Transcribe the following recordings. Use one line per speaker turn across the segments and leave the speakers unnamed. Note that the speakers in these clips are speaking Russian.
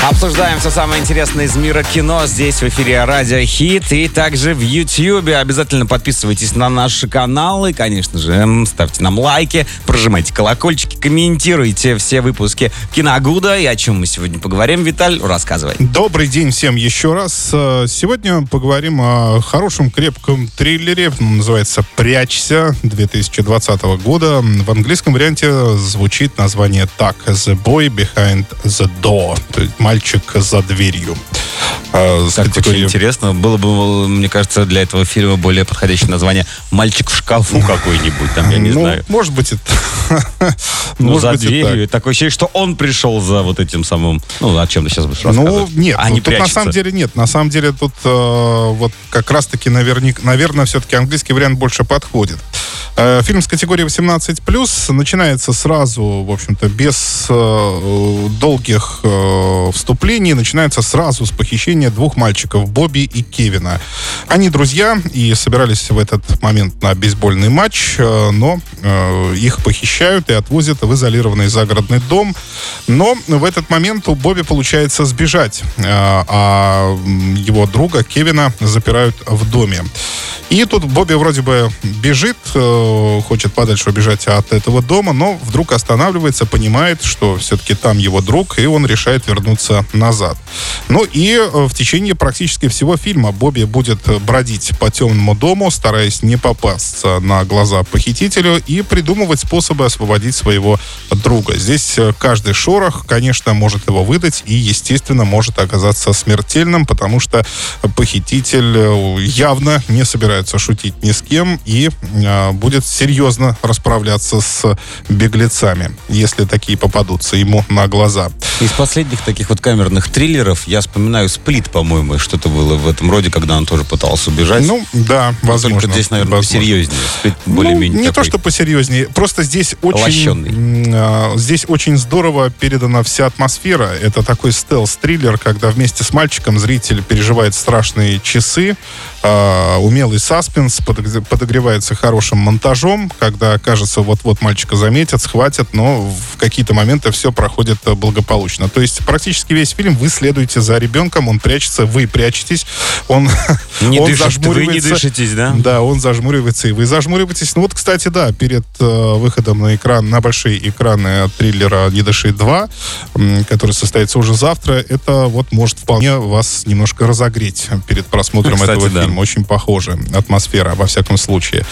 Обсуждаем все самое интересное из мира кино здесь в эфире Радио Хит и также в YouTube. Обязательно подписывайтесь на наши каналы, конечно же, ставьте нам лайки, прожимайте колокольчики, комментируйте все выпуски Киногуда. И о чем мы сегодня поговорим, Виталь, рассказывай.
Добрый день всем еще раз. Э, сегодня поговорим о хорошем крепком триллере. Называется «Прячься» 2020 года. В английском варианте звучит название так «The Boy Behind the Door». «Мальчик за дверью».
А, так категории... очень интересно. Было бы, мне кажется, для этого фильма более подходящее название «Мальчик в шкафу» какой-нибудь, там, я не
ну,
знаю.
может быть, это...
ну, может за быть, дверью. Так. Такое ощущение, что он пришел за вот этим самым... Ну, о чем ты сейчас будешь ну, рассказывать?
Ну, нет, а не тут на самом деле нет. На самом деле тут э, вот как раз-таки, наверняка, наверное, все-таки английский вариант больше подходит. Э, фильм с категории 18+, начинается сразу, в общем-то, без э, долгих э, вступлений, начинается сразу с похищения двух мальчиков, Бобби и Кевина. Они друзья и собирались в этот момент на бейсбольный матч, э, но э, их похищают и отвозят в изолированный загородный дом. Но в этот момент у Бобби получается сбежать, э, а его друга Кевина запирают в доме. И тут Бобби вроде бы бежит, хочет подальше убежать от этого дома, но вдруг останавливается, понимает, что все-таки там его друг, и он решает вернуться назад. Ну и в течение практически всего фильма Бобби будет бродить по темному дому, стараясь не попасться на глаза похитителю и придумывать способы освободить своего друга. Здесь э, каждый шорох, конечно, может его выдать и, естественно, может оказаться смертельным, потому что похититель явно не собирается шутить ни с кем и э, будет серьезно расправляться с беглецами, если такие попадутся ему на глаза.
Из последних таких вот камерных триллеров я вспоминаю «Сплит», по-моему, что-то было в этом роде, когда он тоже пытался убежать.
Ну, да, возможно.
Только здесь, наверное, возможно. посерьезнее.
«Сплит» более-менее ну, не такой... то, что посерьезнее, просто здесь очень... Э, здесь очень здорово передана вся атмосфера. Это такой стелс-триллер, когда вместе с мальчиком зритель переживает страшные часы, э, умелый саспенс подогревается хорошим монтажом, когда, кажется, вот-вот мальчика заметят, схватят, но в какие-то моменты все проходит благополучно. То есть практически весь фильм вы следуете за ребенком, он прячется, вы прячетесь, он,
не он дышит, Вы не дышитесь, да?
Да, он зажмуривается, и вы зажмуриваетесь. Ну вот, кстати, да, перед э, выходом на экран, на большие экраны триллера «Не дыши 2», который состоится уже завтра, это вот может вполне вас немножко разогреть перед просмотром кстати, этого да. фильма. Очень похоже атмосфера, во всяком случае.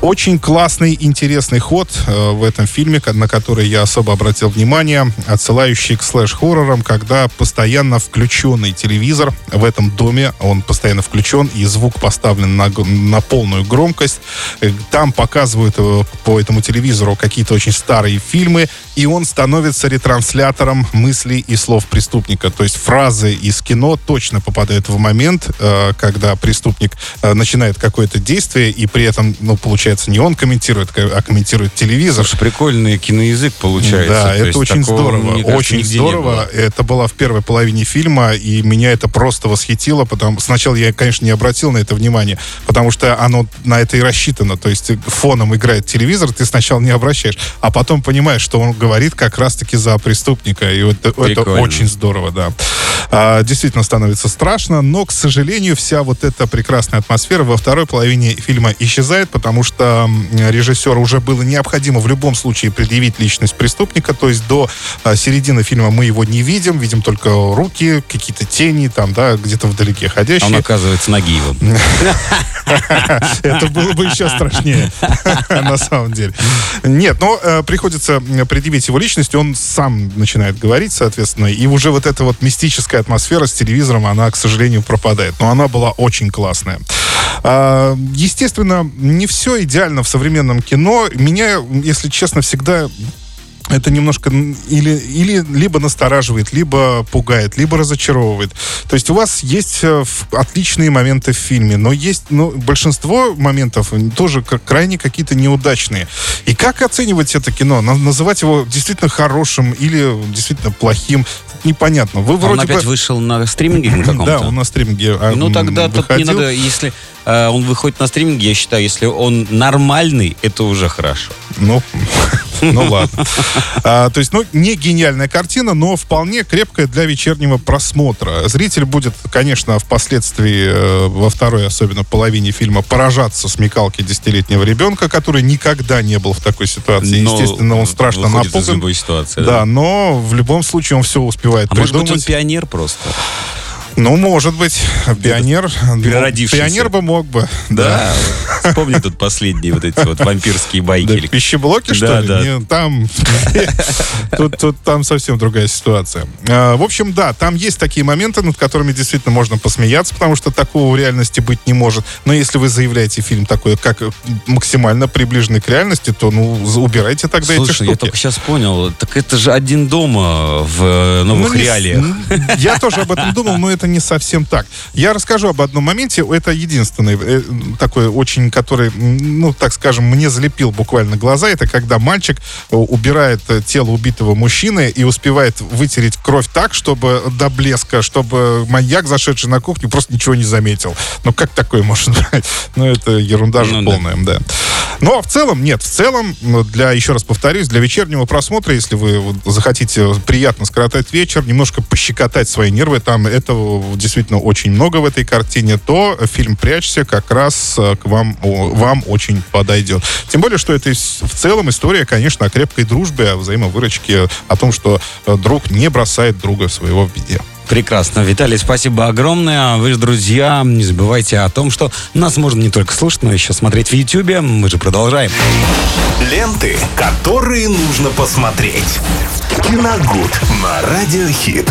Очень классный, интересный ход э, в этом фильме, на который я особо обратил внимание, отсылающий к слэш-хоррорам, когда постоянно включенный телевизор в этом доме, он постоянно включен, и звук поставлен на, на полную громкость. Э, там показывают э, по этому телевизору какие-то очень старые фильмы, и он становится ретранслятором мыслей и слов преступника. То есть фразы из кино точно попадают в момент, э, когда преступник начинает какое-то действие, и при этом, ну, получается, не он комментирует, а комментирует телевизор.
Слушай, прикольный киноязык получается.
Да, То это очень здорово. Очень здорово. Это было в первой половине фильма, и меня это просто восхитило, потому сначала я, конечно, не обратил на это внимание, потому что оно на это и рассчитано. То есть фоном играет телевизор, ты сначала не обращаешь, а потом понимаешь, что он говорит как раз-таки за преступника. И это, это очень здорово, да. А, действительно становится страшно, но, к сожалению, вся вот эта прекрасная атмосфера во второй половине фильма исчезает, потому что режиссеру уже было необходимо в любом случае предъявить личность преступника, то есть до а, середины фильма мы его не видим, видим только руки, какие-то тени там, да, где-то вдалеке ходящие.
Он оказывается Нагиевым.
Это было бы еще страшнее, на самом деле. Нет, но э, приходится предъявить его личность, он сам начинает говорить, соответственно, и уже вот эта вот мистическая атмосфера с телевизором, она, к сожалению, пропадает. Но она была очень классная. А, естественно, не все идеально в современном кино. Меня, если честно, всегда это немножко или, или либо настораживает, либо пугает, либо разочаровывает. То есть у вас есть э, отличные моменты в фильме, но есть ну, большинство моментов тоже крайне какие-то неудачные. И как оценивать это кино? Называть его действительно хорошим или действительно плохим? непонятно. Вы
А Он
вроде
опять
бы...
вышел на стриминге каком-то?
Да, он на стриминге а,
Ну тогда тут не надо, если э, он выходит на стриминге, я считаю, если он нормальный, это уже хорошо.
Ну, ну ладно. А, то есть, ну, не гениальная картина, но вполне крепкая для вечернего просмотра. Зритель будет, конечно, впоследствии, э, во второй, особенно половине фильма, поражаться смекалке десятилетнего ребенка, который никогда не был в такой ситуации.
Но
Естественно, он страшно
выходит из
напуган.
любой ситуации.
Да, но в любом случае он все успевает
А может быть, он
придумать.
пионер просто?
Ну, может быть, пионер. ну,
переродившийся.
Пионер бы мог бы.
Да. Вспомни тут последние вот эти вот вампирские байки.
Да,
или
пищеблоки, что
Да,
ли?
да.
Не, там, тут, тут там совсем другая ситуация. А, В общем, да, там есть такие моменты, над которыми действительно можно посмеяться, потому что такого в реальности быть не может. Но если вы заявляете фильм такой, как максимально приближенный к реальности, то, ну, убирайте тогда эти
Слушай, я
штуки.
только сейчас понял, так это же один дома в э, новых
Ну, не
реалиях.
м, Я тоже об этом думал, но это не совсем так. Я расскажу об одном моменте. Это единственный э, такой очень, который, ну, так скажем, мне залепил буквально глаза. Это когда мальчик э, убирает э, тело убитого мужчины и успевает вытереть кровь так, чтобы до блеска, чтобы маньяк, зашедший на кухню, просто ничего не заметил. Ну, как такое быть? Ну, это ерунда же
Ну, да.
полная, да. Но в целом, нет, в целом, ну, для, еще раз повторюсь, для вечернего просмотра, если вы захотите приятно скоротать вечер, немножко пощекотать свои нервы, там этого действительно очень много в этой картине, то фильм «Прячься» как раз э, к вам, вам очень подойдет. Тем более, что это в целом история, конечно, о крепкой дружбе, о взаимовыручке, о том, что э, друг не бросает друга своего в беде.
Прекрасно. Виталий, спасибо огромное. Вы же, друзья, не забывайте о том, что нас можно не только слушать, но еще смотреть в Ютьюбе. Мы же продолжаем.
Ленты, которые нужно посмотреть. Киногуд на Радиохит.